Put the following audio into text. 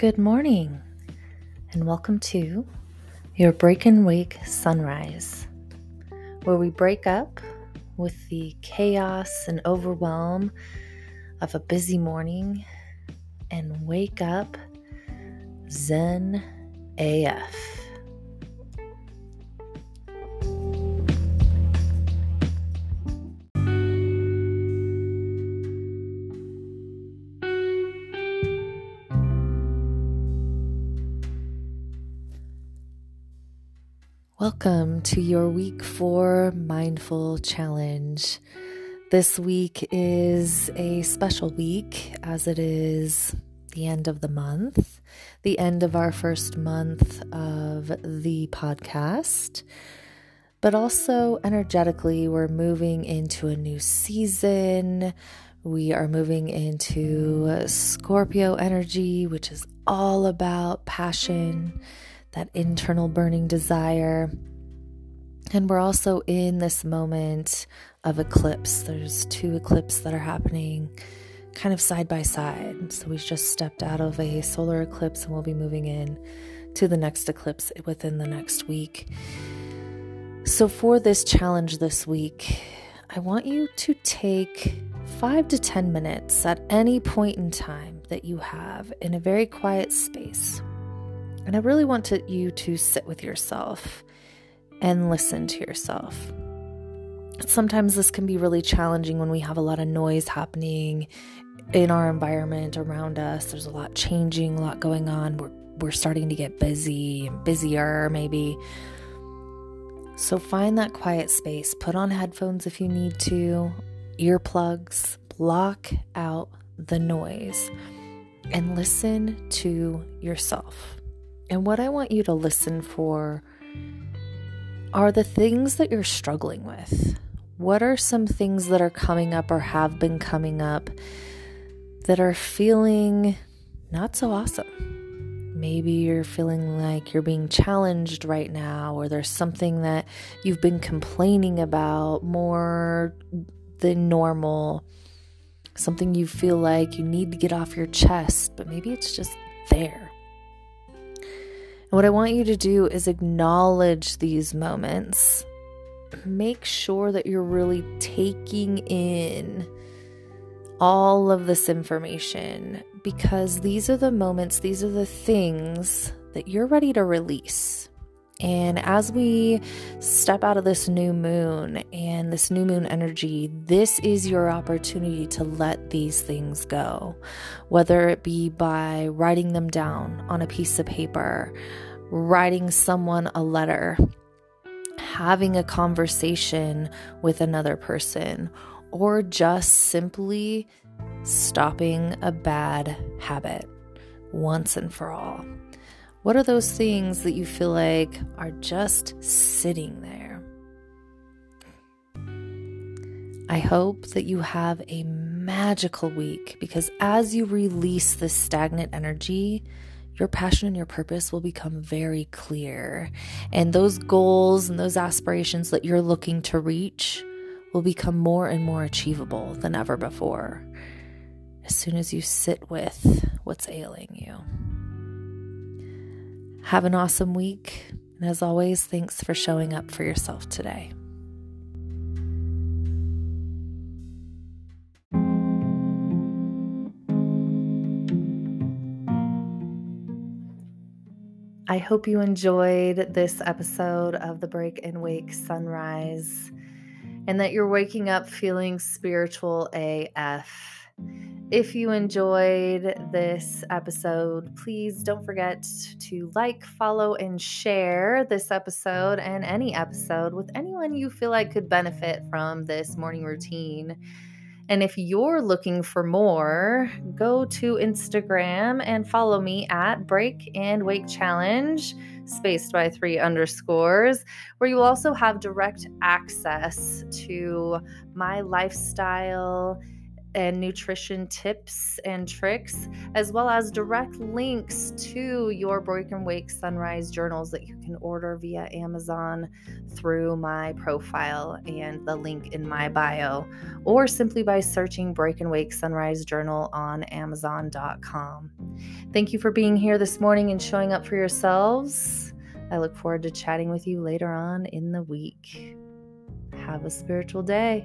Good morning, and welcome to your Break and Wake Sunrise, where we break up with the chaos and overwhelm of a busy morning and wake up Zen AF. Welcome to your week four mindful challenge. This week is a special week as it is the end of the month, the end of our first month of the podcast. But also energetically, we're moving into a new season. We are moving into Scorpio energy, which is all about passion that internal burning desire. And we're also in this moment of eclipse. There's two eclipses that are happening kind of side by side. So we just stepped out of a solar eclipse and we'll be moving in to the next eclipse within the next week. So for this challenge this week, I want you to take five to 10 minutes at any point in time that you have in a very quiet space and I really want to, you to sit with yourself and listen to yourself. Sometimes this can be really challenging when we have a lot of noise happening in our environment around us. There's a lot changing, a lot going on. We're, we're starting to get busy and busier, maybe. So find that quiet space. Put on headphones if you need to, earplugs, block out the noise, and listen to yourself. And what I want you to listen for are the things that you're struggling with. What are some things that are coming up or have been coming up that are feeling not so awesome? Maybe you're feeling like you're being challenged right now, or there's something that you've been complaining about more than normal, something you feel like you need to get off your chest, but maybe it's just there. And what I want you to do is acknowledge these moments. Make sure that you're really taking in all of this information because these are the moments, these are the things that you're ready to release. And as we step out of this new moon and this new moon energy, this is your opportunity to let these things go, whether it be by writing them down on a piece of paper, writing someone a letter, having a conversation with another person, or just simply stopping a bad habit once and for all. What are those things that you feel like are just sitting there? I hope that you have a magical week because as you release this stagnant energy, your passion and your purpose will become very clear. And those goals and those aspirations that you're looking to reach will become more and more achievable than ever before as soon as you sit with what's ailing you. Have an awesome week. And as always, thanks for showing up for yourself today. I hope you enjoyed this episode of the Break and Wake Sunrise and that you're waking up feeling spiritual AF. If you enjoyed this episode, please don't forget to like, follow, and share this episode and any episode with anyone you feel like could benefit from this morning routine. And if you're looking for more, go to Instagram and follow me at Break and Wake Challenge, spaced by three underscores, where you will also have direct access to my lifestyle and nutrition tips and tricks, as well as direct links to your Break and Wake Sunrise journals that you can order via Amazon through my profile and the link in my bio, or simply by searching Break and Wake Sunrise Journal on Amazon.com. Thank you for being here this morning and showing up for yourselves. I look forward to chatting with you later on in the week. Have a spiritual day.